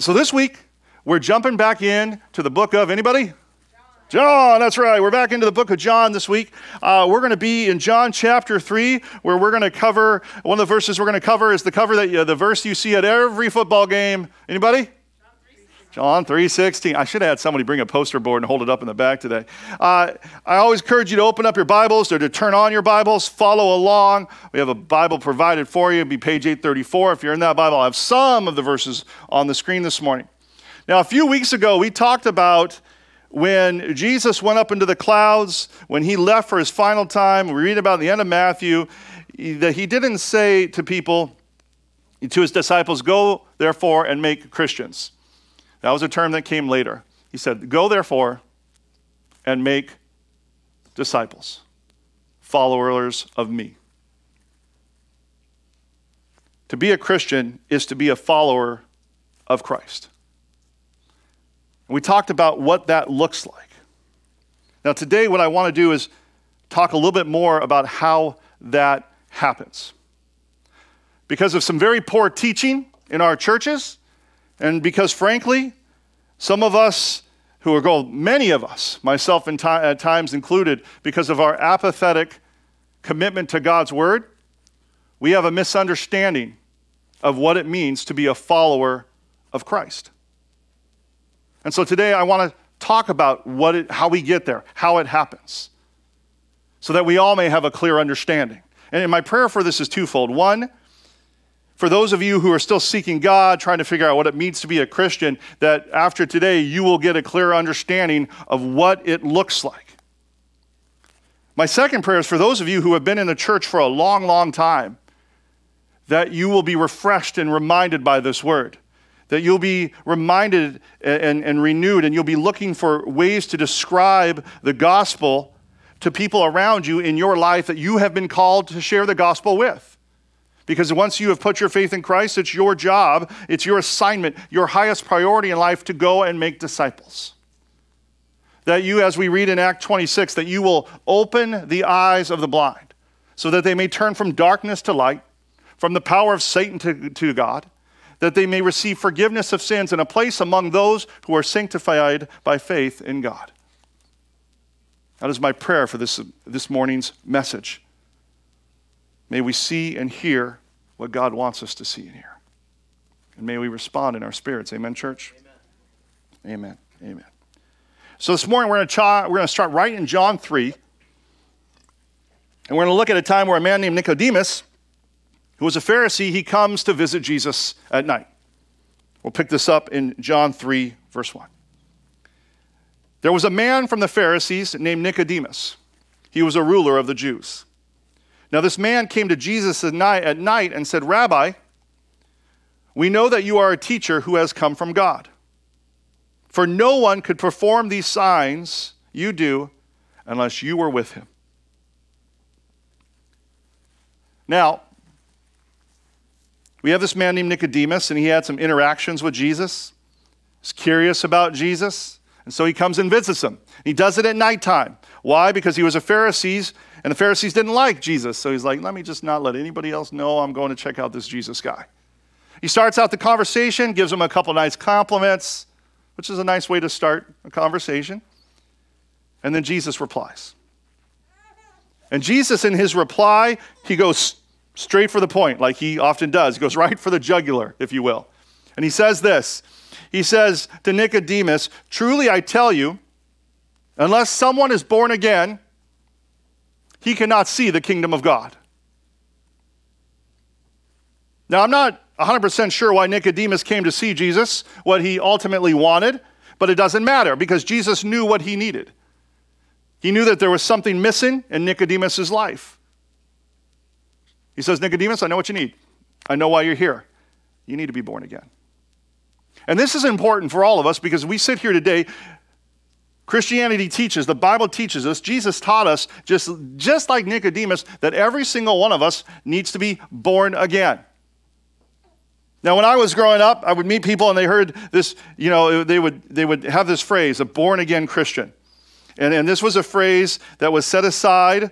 so this week, we're jumping back in to the book of anybody? John, that's right. We're back into the book of John this week. Uh, we're going to be in John chapter 3, where we're going to cover, one of the verses we're going to cover is the cover that uh, the verse you see at every football game. Anybody? John 3.16. I should have had somebody bring a poster board and hold it up in the back today. Uh, I always encourage you to open up your Bibles or to turn on your Bibles, follow along. We have a Bible provided for you. It'll be page 834. If you're in that Bible, I have some of the verses on the screen this morning. Now, a few weeks ago, we talked about when Jesus went up into the clouds, when he left for his final time. We read about the end of Matthew that he didn't say to people, to his disciples, Go therefore and make Christians. That was a term that came later. He said, Go therefore and make disciples, followers of me. To be a Christian is to be a follower of Christ. We talked about what that looks like. Now, today, what I want to do is talk a little bit more about how that happens. Because of some very poor teaching in our churches, and because, frankly, some of us who are going, many of us, myself at times included, because of our apathetic commitment to God's word, we have a misunderstanding of what it means to be a follower of Christ. And so today I want to talk about what it, how we get there, how it happens, so that we all may have a clear understanding. And my prayer for this is twofold. One, for those of you who are still seeking God, trying to figure out what it means to be a Christian, that after today you will get a clear understanding of what it looks like. My second prayer is for those of you who have been in the church for a long, long time, that you will be refreshed and reminded by this word. That you'll be reminded and, and, renewed, and you'll be looking for ways to describe the gospel to people around you in your life that you have been called to share the gospel with. Because once you have put your faith in Christ, it's your job, it's your assignment, your highest priority in life to go and make disciples. That you, as we read in Act 26, that you will open the eyes of the blind so that they may turn from darkness to light, from the power of Satan to, to God, that they may receive forgiveness of sins and a place among those who are sanctified by faith in God. That is my prayer for this, this morning's message. May we see and hear what God wants us to see and hear. And may we respond in our spirits. Amen, church? Amen. Amen. Amen. So this morning we're going, to try, we're going to start right in John 3. And we're going to look at a time where a man named Nicodemus, who was a Pharisee, he comes to visit Jesus at night. We'll pick this up in John 3, verse 1. There was a man from the Pharisees named Nicodemus. He was a ruler of the Jews. Now, this man came to Jesus at night, at night and said, Rabbi, we know that you are a teacher who has come from God. For no one could perform these signs you do unless you were with him. Now, we have this man named Nicodemus, and he had some interactions with Jesus. He's curious about Jesus, and so he comes and visits him. He does it at nighttime. Why? Because he was a Pharisee, and the Pharisees didn't like Jesus. So he's like, let me just not let anybody else know I'm going to check out this Jesus guy. He starts out the conversation, gives him a couple nice compliments, which is a nice way to start a conversation. And then Jesus replies. And Jesus, in his reply, he goes straight for the point, like he often does. He goes right for the jugular, if you will. And he says this He says to Nicodemus, Truly I tell you, unless someone is born again, he cannot see the kingdom of God. Now, I'm not 100% sure why Nicodemus came to see Jesus, what he ultimately wanted, but it doesn't matter because Jesus knew what he needed. He knew that there was something missing in Nicodemus' life. He says, Nicodemus, I know what you need. I know why you're here. You need to be born again. And this is important for all of us because we sit here today Christianity teaches, the Bible teaches us, Jesus taught us, just, just like Nicodemus, that every single one of us needs to be born again. Now, when I was growing up, I would meet people and they heard this, you know, they would, they would have this phrase, a born again Christian. And, and this was a phrase that was set aside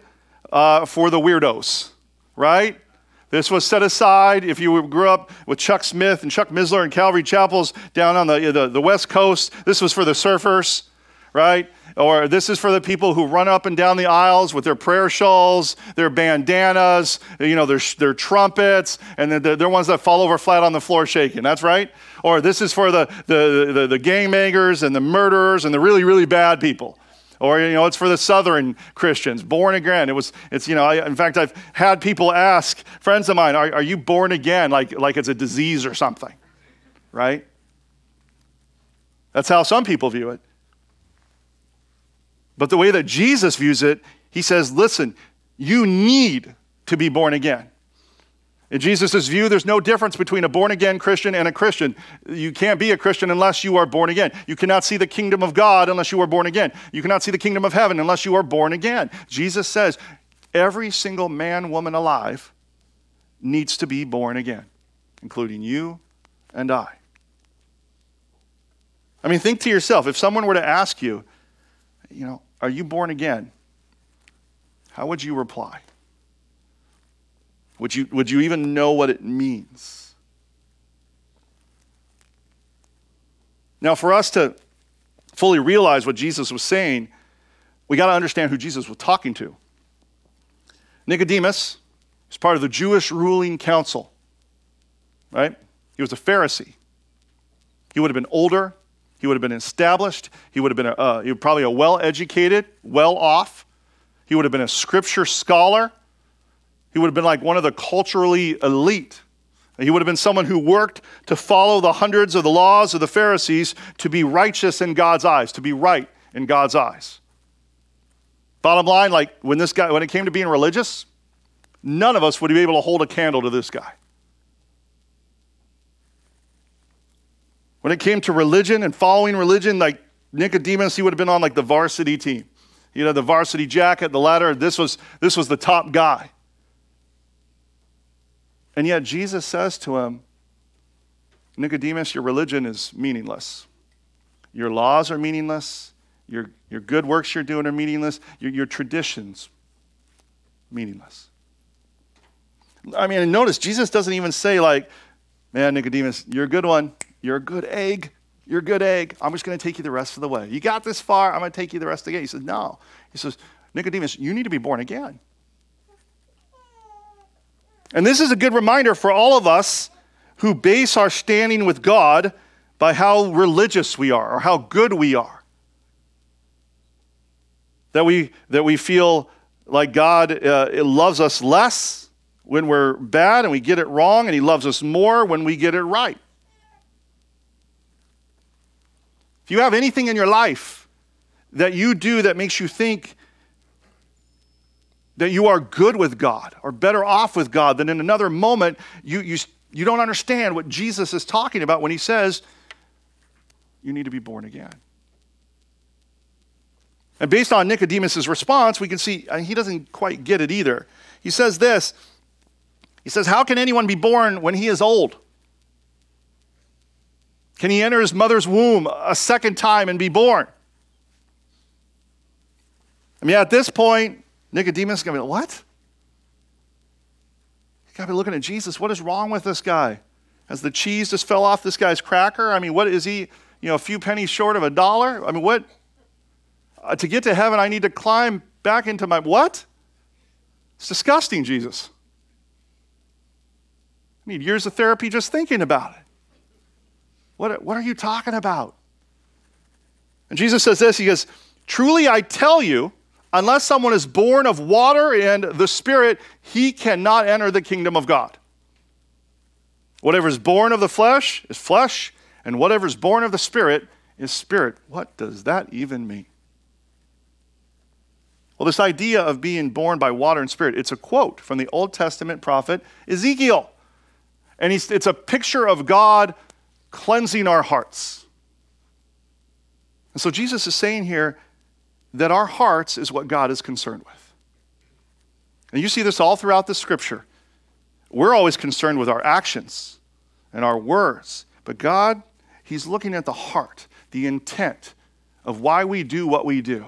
uh, for the weirdos, right? This was set aside if you grew up with Chuck Smith and Chuck Missler and Calvary Chapels down on the, the, the West Coast. This was for the surfers, right? Or this is for the people who run up and down the aisles with their prayer shawls, their bandanas, you know, their, their trumpets, and they're, they're ones that fall over flat on the floor shaking. That's right. Or this is for the, the, the, the gangbangers and the murderers and the really, really bad people or you know it's for the southern christians born again it was it's you know I, in fact i've had people ask friends of mine are, are you born again like like it's a disease or something right that's how some people view it but the way that jesus views it he says listen you need to be born again in Jesus' view, there's no difference between a born again Christian and a Christian. You can't be a Christian unless you are born again. You cannot see the kingdom of God unless you are born again. You cannot see the kingdom of heaven unless you are born again. Jesus says every single man, woman alive needs to be born again, including you and I. I mean, think to yourself if someone were to ask you, you know, are you born again? How would you reply? Would you, would you even know what it means? Now, for us to fully realize what Jesus was saying, we got to understand who Jesus was talking to. Nicodemus was part of the Jewish ruling council, right? He was a Pharisee. He would have been older. He would have been established. He would have been a, uh, he probably a well educated, well off. He would have been a scripture scholar. He would have been like one of the culturally elite. He would have been someone who worked to follow the hundreds of the laws of the Pharisees to be righteous in God's eyes, to be right in God's eyes. Bottom line, like when this guy, when it came to being religious, none of us would be able to hold a candle to this guy. When it came to religion and following religion, like Nicodemus, he would have been on like the varsity team. You know, the varsity jacket, the ladder. This was this was the top guy. And yet Jesus says to him, Nicodemus, your religion is meaningless. Your laws are meaningless. Your, your good works you're doing are meaningless. Your, your traditions, meaningless. I mean, notice Jesus doesn't even say, like, man, Nicodemus, you're a good one. You're a good egg. You're a good egg. I'm just going to take you the rest of the way. You got this far. I'm going to take you the rest of the way. He says, no. He says, Nicodemus, you need to be born again. And this is a good reminder for all of us who base our standing with God by how religious we are or how good we are. That we, that we feel like God uh, loves us less when we're bad and we get it wrong, and He loves us more when we get it right. If you have anything in your life that you do that makes you think that you are good with God or better off with God, then in another moment, you, you, you don't understand what Jesus is talking about when he says, you need to be born again. And based on Nicodemus' response, we can see uh, he doesn't quite get it either. He says this He says, How can anyone be born when he is old? Can he enter his mother's womb a second time and be born? I mean, at this point, Nicodemus is going to be like, what? You got to be looking at Jesus. What is wrong with this guy? Has the cheese just fell off this guy's cracker? I mean, what is he, you know, a few pennies short of a dollar? I mean, what? Uh, to get to heaven, I need to climb back into my, what? It's disgusting, Jesus. I need years of therapy just thinking about it. What, what are you talking about? And Jesus says this He goes, Truly I tell you, unless someone is born of water and the Spirit, he cannot enter the kingdom of God. Whatever is born of the flesh is flesh, and whatever is born of the Spirit is spirit. What does that even mean? Well, this idea of being born by water and spirit, it's a quote from the Old Testament prophet Ezekiel. And it's a picture of God cleansing our hearts. And so Jesus is saying here, that our hearts is what God is concerned with. And you see this all throughout the scripture. We're always concerned with our actions and our words, but God, He's looking at the heart, the intent of why we do what we do,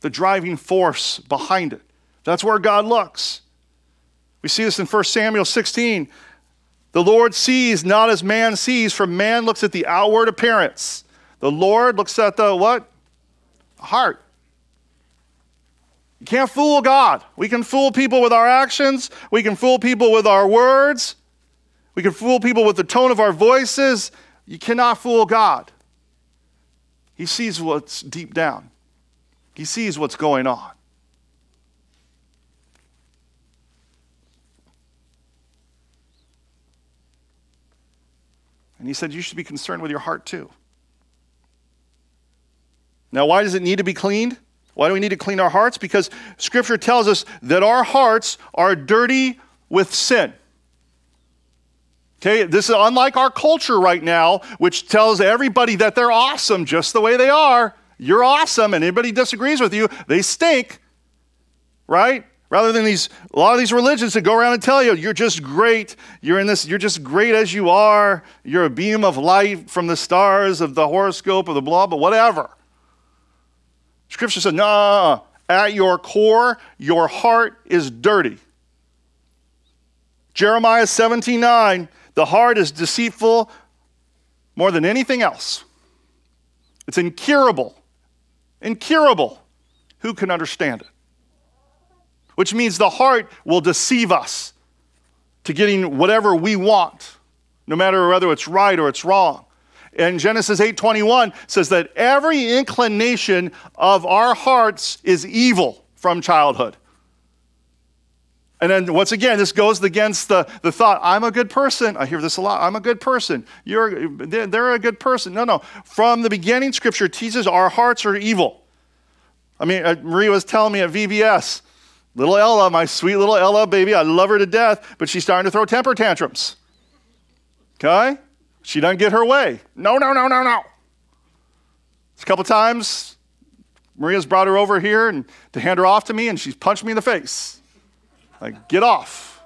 the driving force behind it. That's where God looks. We see this in 1 Samuel 16. The Lord sees not as man sees, for man looks at the outward appearance. The Lord looks at the what? Heart. You can't fool God. We can fool people with our actions, we can fool people with our words, we can fool people with the tone of our voices. You cannot fool God. He sees what's deep down, He sees what's going on. And he said, You should be concerned with your heart too. Now, why does it need to be cleaned? Why do we need to clean our hearts? Because Scripture tells us that our hearts are dirty with sin. Okay, this is unlike our culture right now, which tells everybody that they're awesome just the way they are. You're awesome, and anybody disagrees with you, they stink, right? Rather than these, a lot of these religions that go around and tell you, you're just great, you're in this, you're just great as you are, you're a beam of light from the stars of the horoscope of the blah, but whatever. Scripture says, nah, at your core, your heart is dirty. Jeremiah 17 9, the heart is deceitful more than anything else. It's incurable. Incurable. Who can understand it? Which means the heart will deceive us to getting whatever we want, no matter whether it's right or it's wrong. And Genesis 8:21 says that every inclination of our hearts is evil from childhood. And then once again, this goes against the, the thought, I'm a good person. I hear this a lot. I'm a good person. You're, they're, a good person. No, no. From the beginning, Scripture teaches our hearts are evil. I mean, uh, Maria was telling me at VBS, little Ella, my sweet little Ella baby, I love her to death, but she's starting to throw temper tantrums. Okay? She doesn't get her way. No, no, no, no, no. A couple times, Maria's brought her over here and to hand her off to me, and she's punched me in the face. Like, get off.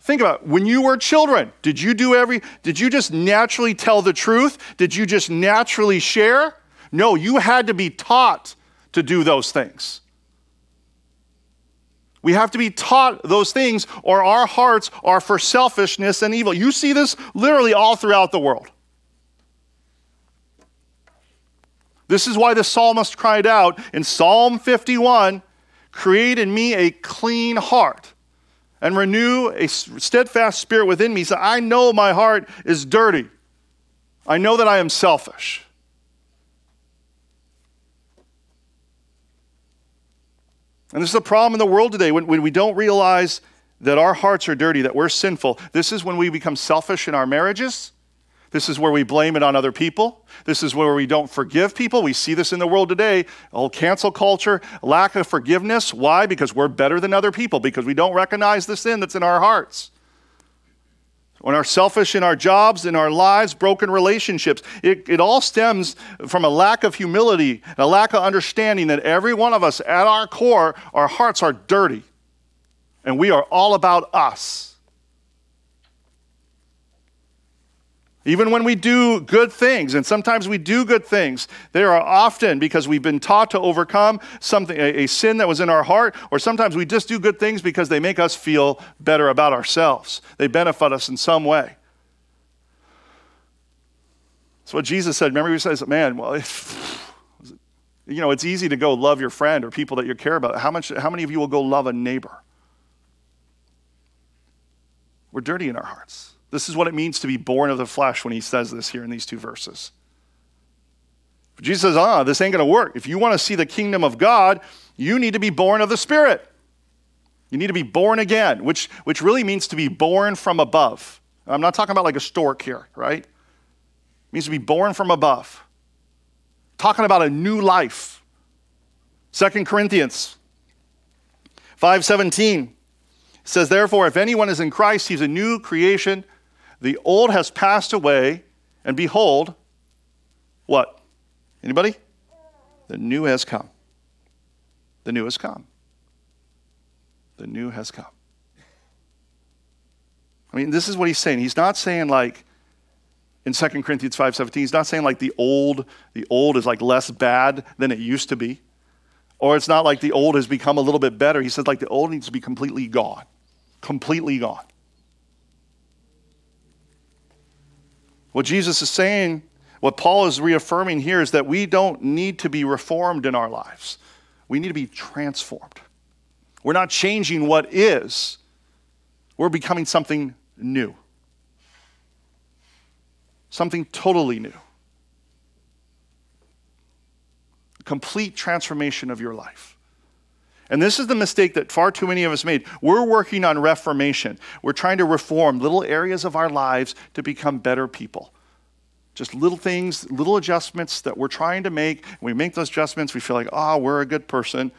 Think about it. when you were children, did you do every, did you just naturally tell the truth? Did you just naturally share? No, you had to be taught to do those things. We have to be taught those things, or our hearts are for selfishness and evil. You see this literally all throughout the world. This is why the psalmist cried out in Psalm 51 Create in me a clean heart and renew a steadfast spirit within me. So I know my heart is dirty. I know that I am selfish. And this is a problem in the world today when, when we don't realize that our hearts are dirty, that we're sinful. This is when we become selfish in our marriages. This is where we blame it on other people. This is where we don't forgive people. We see this in the world today. Whole cancel culture, lack of forgiveness. Why? Because we're better than other people, because we don't recognize the sin that's in our hearts. When we're selfish in our jobs, in our lives, broken relationships, it, it all stems from a lack of humility, a lack of understanding that every one of us, at our core, our hearts are dirty. And we are all about us. Even when we do good things, and sometimes we do good things, they are often because we've been taught to overcome something, a, a, sin that was in our heart, or sometimes we just do good things because they make us feel better about ourselves. They benefit us in some way. That's what Jesus said. Remember, he says, man, well, you know, it's easy to go love your friend or people that you care about. How, much, how many of you will go love a neighbor? We're dirty in our hearts. This is what it means to be born of the flesh when he says this here in these two verses. Jesus says, ah, this ain't going to work. If you want to see the kingdom of God, you need to be born of the Spirit. You need to be born again, which, which really means to be born from above. I'm not talking about like a stork here, right? It means to be born from above. Talking about a new life. Second Corinthians 5:17 says, Therefore, if anyone is in Christ, he's a new creation. The old has passed away, and behold, what? Anybody? The new has come. The new has come. The new has come. I mean, this is what he's saying. He's not saying like in 2 Corinthians 5:17, he's not saying like the old, the old is like less bad than it used to be. Or it's not like the old has become a little bit better. He says like the old needs to be completely gone. completely gone. What Jesus is saying, what Paul is reaffirming here, is that we don't need to be reformed in our lives. We need to be transformed. We're not changing what is, we're becoming something new. Something totally new. A complete transformation of your life. And this is the mistake that far too many of us made. We're working on reformation. We're trying to reform little areas of our lives to become better people. Just little things, little adjustments that we're trying to make. We make those adjustments, we feel like, oh, we're a good person.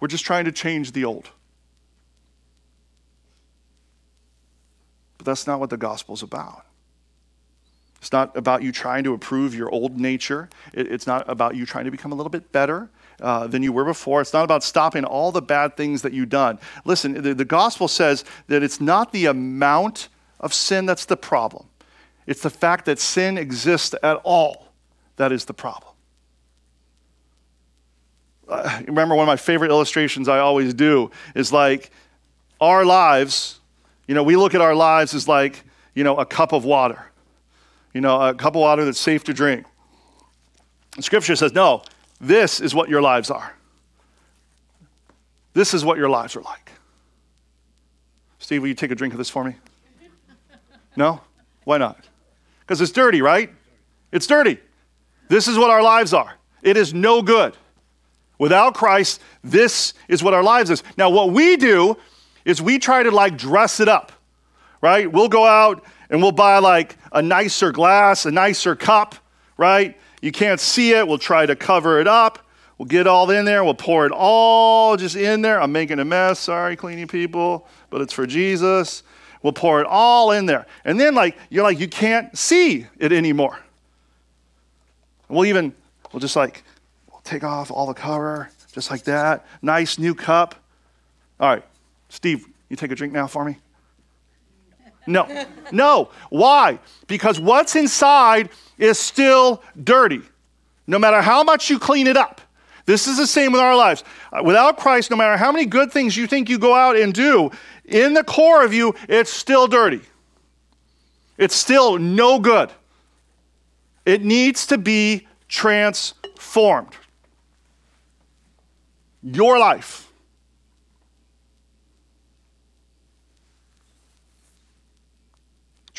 We're just trying to change the old. But that's not what the gospel's about. It's not about you trying to improve your old nature. it's not about you trying to become a little bit better uh, than you were before. It's not about stopping all the bad things that you've done. Listen, the, the gospel says that it's not the amount of sin that's the problem, it's the fact that sin exists at all that is the problem. Uh, remember, one of my favorite illustrations I always do is like our lives, you know, we look at our lives as like, you know, a cup of water, you know, a cup of water that's safe to drink. scripture says, no, this is what your lives are. This is what your lives are like. Steve, will you take a drink of this for me? No? Why not? Because it's dirty, right? It's dirty. This is what our lives are. It is no good. Without Christ, this is what our lives is. Now, what we do is we try to like dress it up, right? We'll go out and we'll buy like a nicer glass, a nicer cup, right? You can't see it. We'll try to cover it up. We'll get all in there. We'll pour it all just in there. I'm making a mess. Sorry, cleaning people, but it's for Jesus. We'll pour it all in there. And then, like, you're like, you can't see it anymore. We'll even, we'll just like, we'll take off all the cover, just like that. Nice new cup. All right, Steve, you take a drink now for me? No. No. Why? Because what's inside is still dirty, no matter how much you clean it up. This is the same with our lives. Uh, without Christ, no matter how many good things you think you go out and do, in the core of you, it's still dirty. It's still no good. It needs to be transformed. Your life.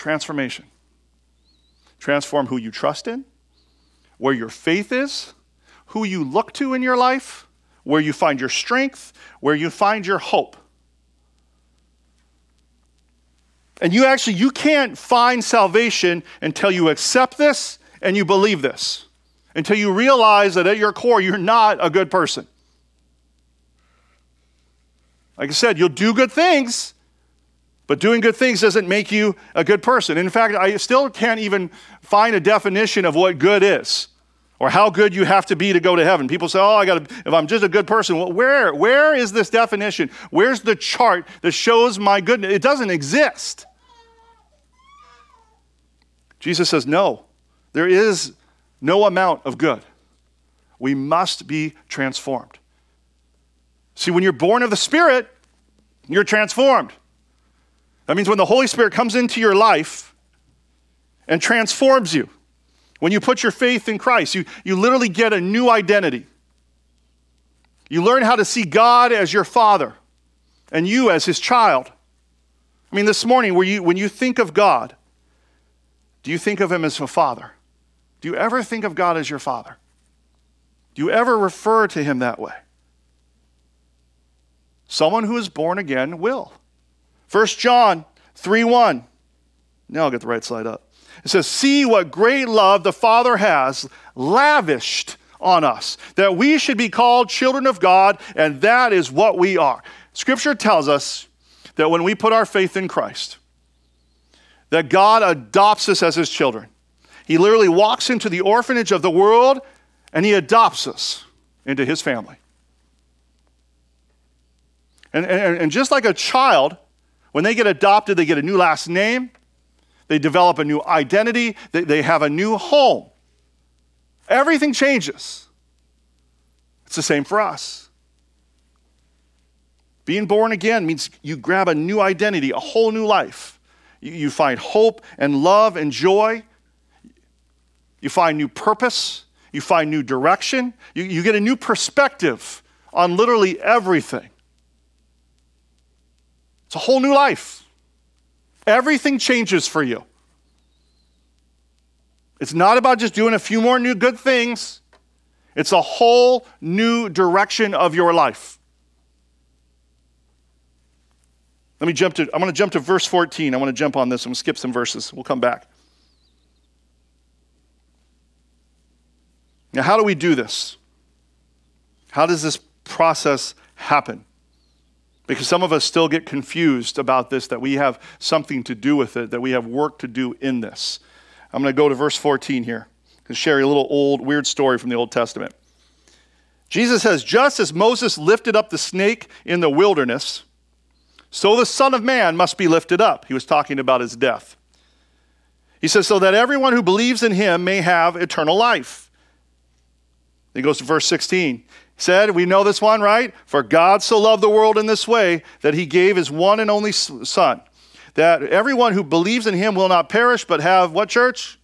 Transformation. Transform who you trust in, where your faith is, who you look to in your life, where you find your strength, where you find your hope. And you actually you can't find salvation until you accept this and you believe this. Until you realize that at your core you're not a good person. Like I said, you'll do good things, but doing good things doesn't make you a good person. In fact, I still can't even find a definition of what good is or how good you have to be to go to heaven. People say, "Oh, I got to if I'm just a good person." Well, where where is this definition? Where's the chart that shows my goodness? It doesn't exist. Jesus says, "No. There is no amount of good. We must be transformed." See, when you're born of the Spirit, you're transformed. That means when the Holy Spirit comes into your life and transforms you, when you put your faith in Christ, you, you literally get a new identity. You learn how to see God as your Father and you as His child. I mean, this morning, you, when you think of God, do you think of Him as a Father? Do you ever think of God as your Father? Do you ever refer to Him that way? Someone who is born again will. 1 John 3 1. Now I'll get the right slide up. It says, See what great love the Father has lavished on us, that we should be called children of God, and that is what we are. Scripture tells us that when we put our faith in Christ, that God adopts us as his children. He literally walks into the orphanage of the world and he adopts us into his family. And, and, and just like a child when they get adopted, they get a new last name, they develop a new identity, they, they have a new home. Everything changes. It's the same for us. Being born again means you grab a new identity, a whole new life. You, you find hope and love and joy. You find new purpose. You find new direction. You, you get a new perspective on literally everything. It's a whole new life. Everything changes for you. It's not about just doing a few more new good things, it's a whole new direction of your life. Let me jump to, I'm going to jump to verse 14. I want to jump on this. I'm going to skip some verses. We'll come back. Now, how do we do this? How does this process happen? Because some of us still get confused about this, that we have something to do with it, that we have work to do in this. I'm going to go to verse 14 here and share a little old, weird story from the Old Testament. Jesus says, Just as Moses lifted up the snake in the wilderness, so the Son of Man must be lifted up. He was talking about his death. He says, So that everyone who believes in him may have eternal life. He goes to verse 16 said, we know this one, right? For God so loved the world in this way that he gave his one and only Son, that everyone who believes in him will not perish, but have what church?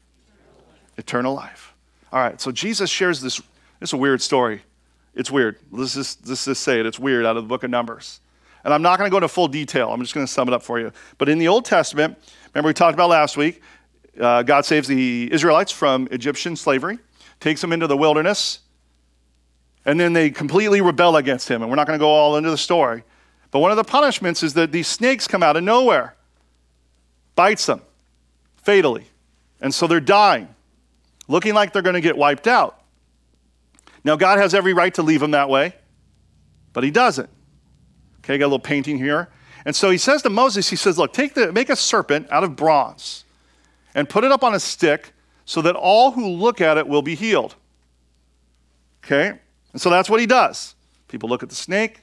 Eternal life. All right, so Jesus shares this. It's a weird story. It's weird. Let's just, let's just say it. It's weird out of the book of Numbers. And I'm not going to go into full detail. I'm just going to sum it up for you. But in the Old Testament, remember we talked about last week, uh, God saves the Israelites from Egyptian slavery, takes them into the wilderness, and then they completely rebel against him. And we're not going to go all into the story. But one of the punishments is that these snakes come out of nowhere, bites them fatally. And so they're dying, looking like they're going to get wiped out. Now, God has every right to leave them that way, but he doesn't. Okay, got a little painting here. And so he says to Moses, he says, Look, take the, make a serpent out of bronze and put it up on a stick so that all who look at it will be healed. Okay? And so that's what he does. People look at the snake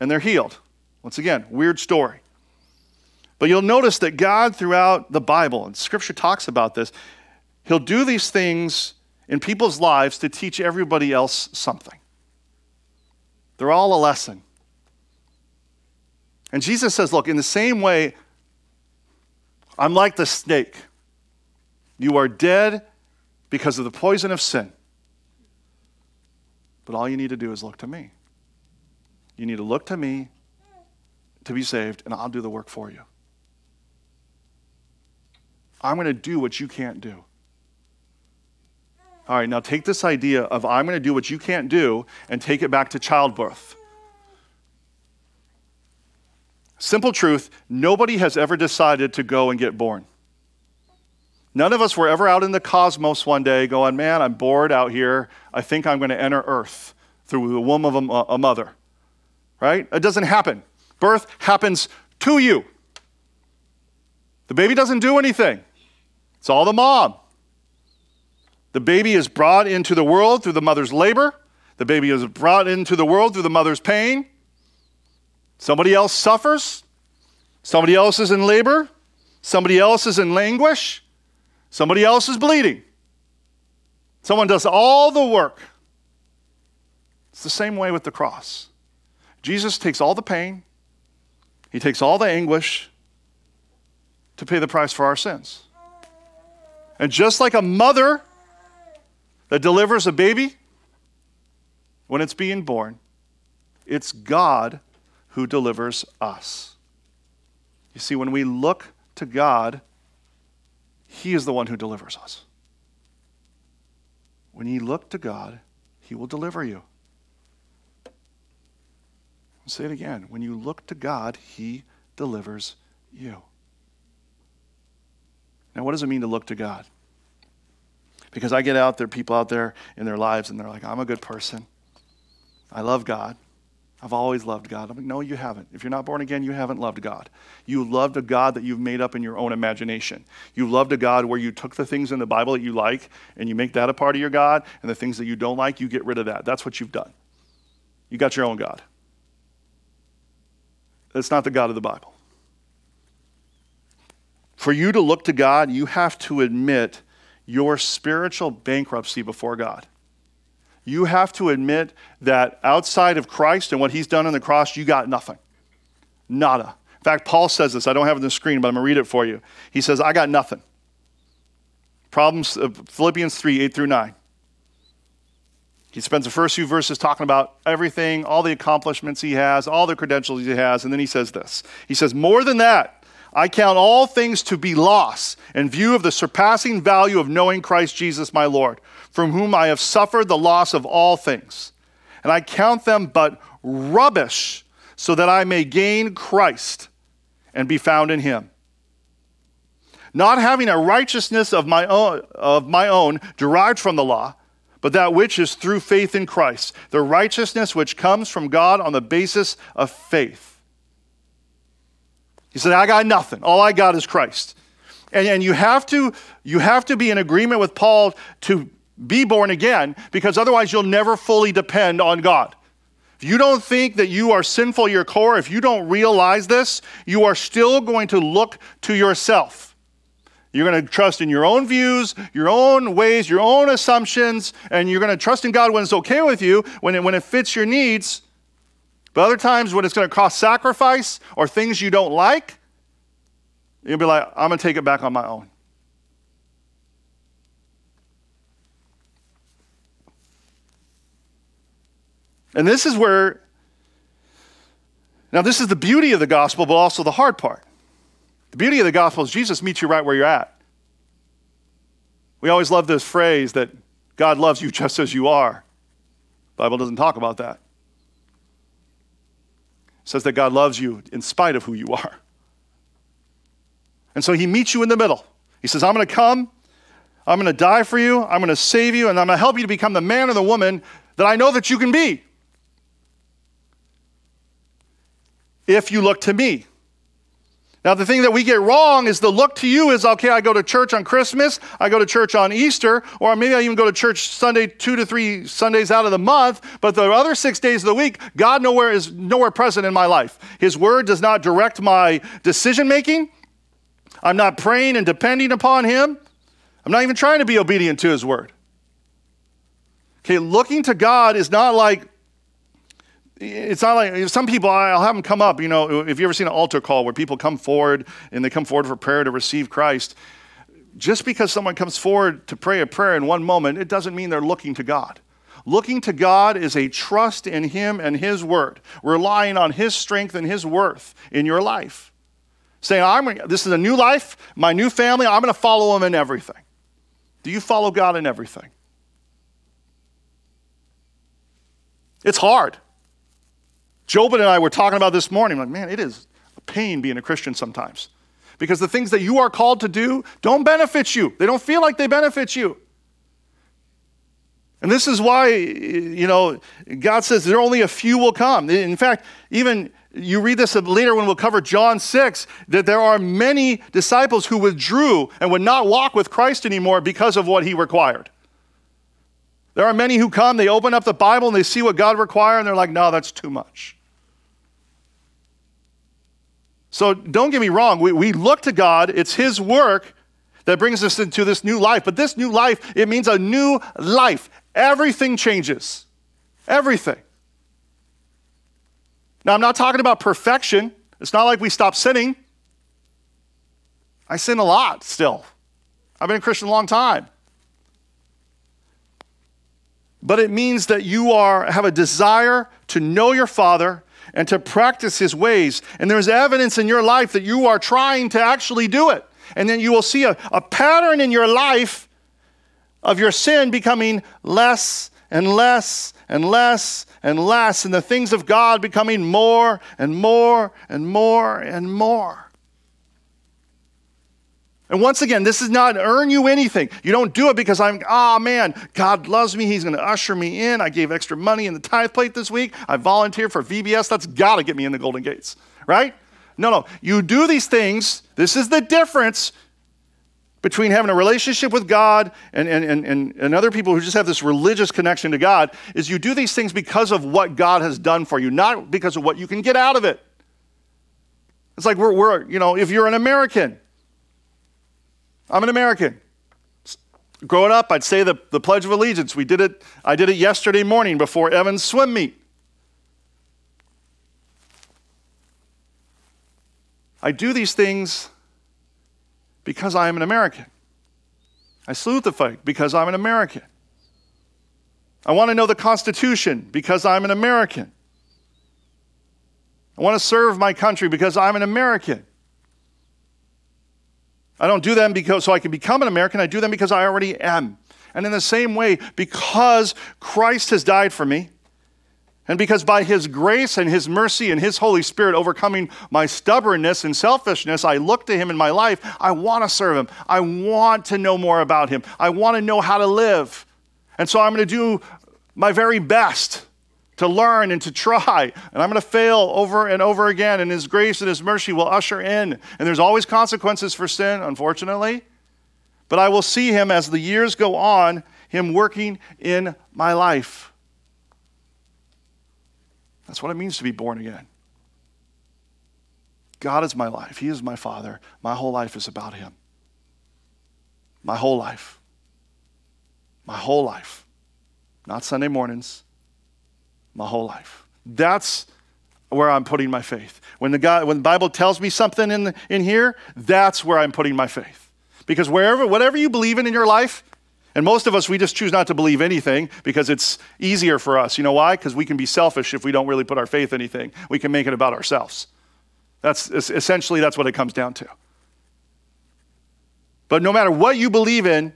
and they're healed. Once again, weird story. But you'll notice that God, throughout the Bible, and Scripture talks about this, He'll do these things in people's lives to teach everybody else something. They're all a lesson. And Jesus says, Look, in the same way, I'm like the snake. You are dead because of the poison of sin. But all you need to do is look to me. You need to look to me to be saved, and I'll do the work for you. I'm going to do what you can't do. All right, now take this idea of I'm going to do what you can't do and take it back to childbirth. Simple truth nobody has ever decided to go and get born. None of us were ever out in the cosmos one day going, man, I'm bored out here. I think I'm going to enter Earth through the womb of a, a mother. Right? It doesn't happen. Birth happens to you. The baby doesn't do anything, it's all the mom. The baby is brought into the world through the mother's labor. The baby is brought into the world through the mother's pain. Somebody else suffers. Somebody else is in labor. Somebody else is in anguish. Somebody else is bleeding. Someone does all the work. It's the same way with the cross. Jesus takes all the pain, he takes all the anguish to pay the price for our sins. And just like a mother that delivers a baby when it's being born, it's God who delivers us. You see, when we look to God, he is the one who delivers us. When you look to God, He will deliver you. I'll say it again. When you look to God, He delivers you. Now, what does it mean to look to God? Because I get out there, people out there in their lives, and they're like, I'm a good person. I love God. I've always loved God. I'm like, no, you haven't. If you're not born again, you haven't loved God. You loved a God that you've made up in your own imagination. You loved a God where you took the things in the Bible that you like and you make that a part of your God, and the things that you don't like, you get rid of that. That's what you've done. You got your own God. That's not the God of the Bible. For you to look to God, you have to admit your spiritual bankruptcy before God you have to admit that outside of Christ and what he's done on the cross, you got nothing. Nada. In fact, Paul says this. I don't have it on the screen, but I'm going to read it for you. He says, I got nothing. Problems, uh, Philippians 3 8 through 9. He spends the first few verses talking about everything, all the accomplishments he has, all the credentials he has, and then he says this. He says, More than that, I count all things to be loss in view of the surpassing value of knowing Christ Jesus my Lord, from whom I have suffered the loss of all things. And I count them but rubbish, so that I may gain Christ and be found in him. Not having a righteousness of my own, of my own derived from the law, but that which is through faith in Christ, the righteousness which comes from God on the basis of faith. He said, I got nothing. All I got is Christ. And, and you, have to, you have to be in agreement with Paul to be born again, because otherwise you'll never fully depend on God. If you don't think that you are sinful your core, if you don't realize this, you are still going to look to yourself. You're going to trust in your own views, your own ways, your own assumptions, and you're going to trust in God when it's okay with you, when it, when it fits your needs. But other times, when it's going to cost sacrifice or things you don't like, you'll be like, I'm going to take it back on my own. And this is where, now, this is the beauty of the gospel, but also the hard part. The beauty of the gospel is Jesus meets you right where you're at. We always love this phrase that God loves you just as you are. The Bible doesn't talk about that. It says that God loves you in spite of who you are. And so he meets you in the middle. He says, I'm going to come, I'm going to die for you, I'm going to save you, and I'm going to help you to become the man or the woman that I know that you can be. If you look to me. Now, the thing that we get wrong is the look to you is okay, I go to church on Christmas, I go to church on Easter, or maybe I even go to church Sunday, two to three Sundays out of the month, but the other six days of the week, God nowhere is nowhere present in my life. His word does not direct my decision making. I'm not praying and depending upon Him. I'm not even trying to be obedient to His word. Okay, looking to God is not like it's not like some people i'll have them come up you know if you ever seen an altar call where people come forward and they come forward for prayer to receive christ just because someone comes forward to pray a prayer in one moment it doesn't mean they're looking to god. Looking to god is a trust in him and his word relying on his strength and his worth in your life. Saying i'm this is a new life my new family i'm going to follow him in everything. Do you follow god in everything? It's hard Jobin and I were talking about this morning. I'm like, man, it is a pain being a Christian sometimes. Because the things that you are called to do don't benefit you. They don't feel like they benefit you. And this is why, you know, God says there only a few will come. In fact, even you read this later when we'll cover John 6, that there are many disciples who withdrew and would not walk with Christ anymore because of what he required. There are many who come, they open up the Bible and they see what God requires, and they're like, no, that's too much. So don't get me wrong, we, we look to God, it's His work that brings us into this new life. But this new life, it means a new life. Everything changes. Everything. Now, I'm not talking about perfection. It's not like we stop sinning. I sin a lot still. I've been a Christian a long time but it means that you are, have a desire to know your Father and to practice His ways. And there's evidence in your life that you are trying to actually do it. And then you will see a, a pattern in your life of your sin becoming less and less and less and less, and the things of God becoming more and more and more and more. And once again, this is not earn you anything. You don't do it because I'm, ah, oh, man, God loves me. He's going to usher me in. I gave extra money in the tithe plate this week. I volunteered for VBS. That's got to get me in the Golden Gates, right? No, no. You do these things. This is the difference between having a relationship with God and, and, and, and, other people who just have this religious connection to God is you do these things because of what God has done for you, not because of what you can get out of it. It's like we're, we're you know, if you're an American, I'm an American. Growing up, I'd say the, the Pledge of Allegiance. We did it, I did it yesterday morning before Evan's swim meet. I do these things because I am an American. I salute the flag because I'm an American. I want to know the Constitution because I'm an American. I want to serve my country because I'm an American. I don't do them because so I can become an American. I do them because I already am. And in the same way, because Christ has died for me, and because by his grace and his mercy and his Holy Spirit overcoming my stubbornness and selfishness, I look to him in my life, I want to serve him. I want to know more about him. I want to know how to live. And so I'm going to do my very best to learn and to try. And I'm going to fail over and over again. And his grace and his mercy will usher in. And there's always consequences for sin, unfortunately. But I will see him as the years go on, him working in my life. That's what it means to be born again. God is my life. He is my Father. My whole life is about Him. My whole life. My whole life. Not Sunday mornings. My whole life. That's where I'm putting my faith. When the, God, when the Bible tells me something in, the, in here, that's where I'm putting my faith. Because wherever, whatever you believe in in your life, and most of us, we just choose not to believe anything because it's easier for us. You know why? Because we can be selfish if we don't really put our faith in anything. We can make it about ourselves. That's essentially that's what it comes down to. But no matter what you believe in,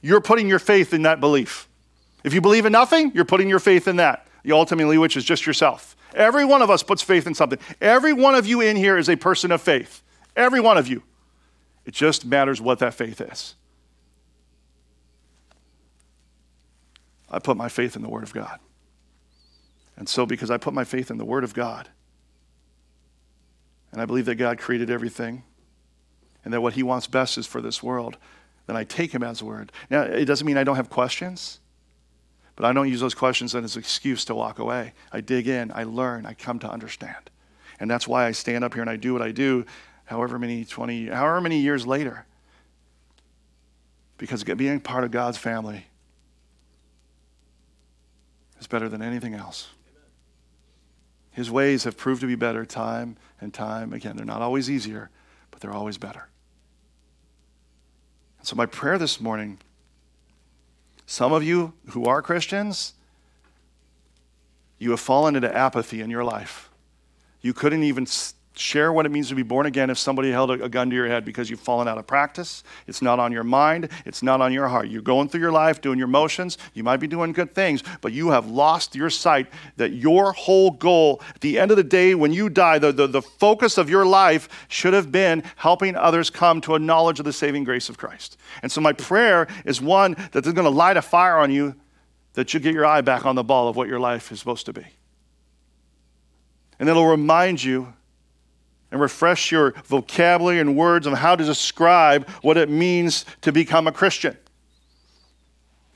you're putting your faith in that belief. If you believe in nothing, you're putting your faith in that. Ultimately, which is just yourself. Every one of us puts faith in something. Every one of you in here is a person of faith. Every one of you. It just matters what that faith is. I put my faith in the Word of God. And so, because I put my faith in the Word of God, and I believe that God created everything, and that what He wants best is for this world, then I take Him as Word. Now, it doesn't mean I don't have questions, but I don't use those questions as an excuse to walk away. I dig in, I learn, I come to understand. And that's why I stand up here and I do what I do, however many 20, however many years later. Because being part of God's family is better than anything else. His ways have proved to be better time and time again. They're not always easier, but they're always better. So, my prayer this morning some of you who are Christians, you have fallen into apathy in your life. You couldn't even share what it means to be born again if somebody held a, gun to your head because you've fallen out of practice. It's not on your mind, it's not on your heart. You're going through your life doing your motions. You might be doing good things, but you have lost your sight that your whole goal at the end of the day, when you die, the, the, the focus of your life should have been helping others come to a knowledge of the saving grace of Christ. And so, my prayer is one that is going to light a fire on you that you get your eye back on the ball of what your life is supposed to be. And it'll remind you and refresh your vocabulary and words on how to describe what it means to become a Christian.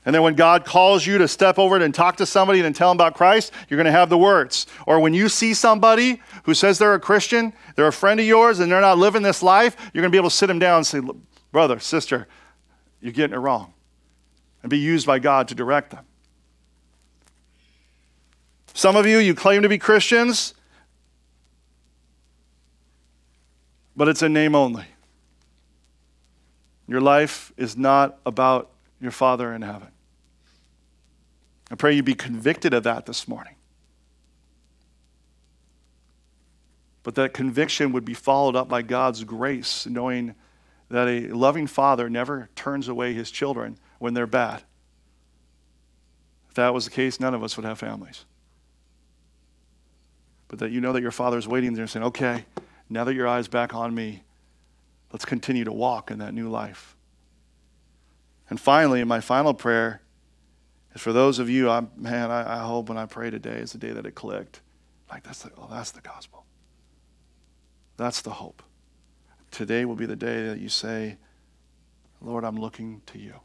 And then when God calls you to step over it and talk to somebody and tell them about Christ, you're going to have the words. Or when you see somebody who says they're a Christian, they're a friend of yours, and they're not living this life, you're going to be able to sit them down and say, Brother, sister, you're getting it wrong. And be used by God to direct them. Some of you, you claim to be Christians, but it's a name only. Your life is not about your Father in heaven. I pray you be convicted of that this morning. But that conviction would be followed up by God's grace, knowing that a loving father never turns away his children when they're bad. If that was the case, none of us would have families. But that you know that your father is waiting there saying, okay, now that your eye's back on me, let's continue to walk in that new life. And finally, my final prayer is for those of you, I'm, man, I, I hope when I pray today is the day that it clicked. Like, that's the, oh, that's the gospel. That's the hope. Today will be the day that you say, Lord, I'm looking to you.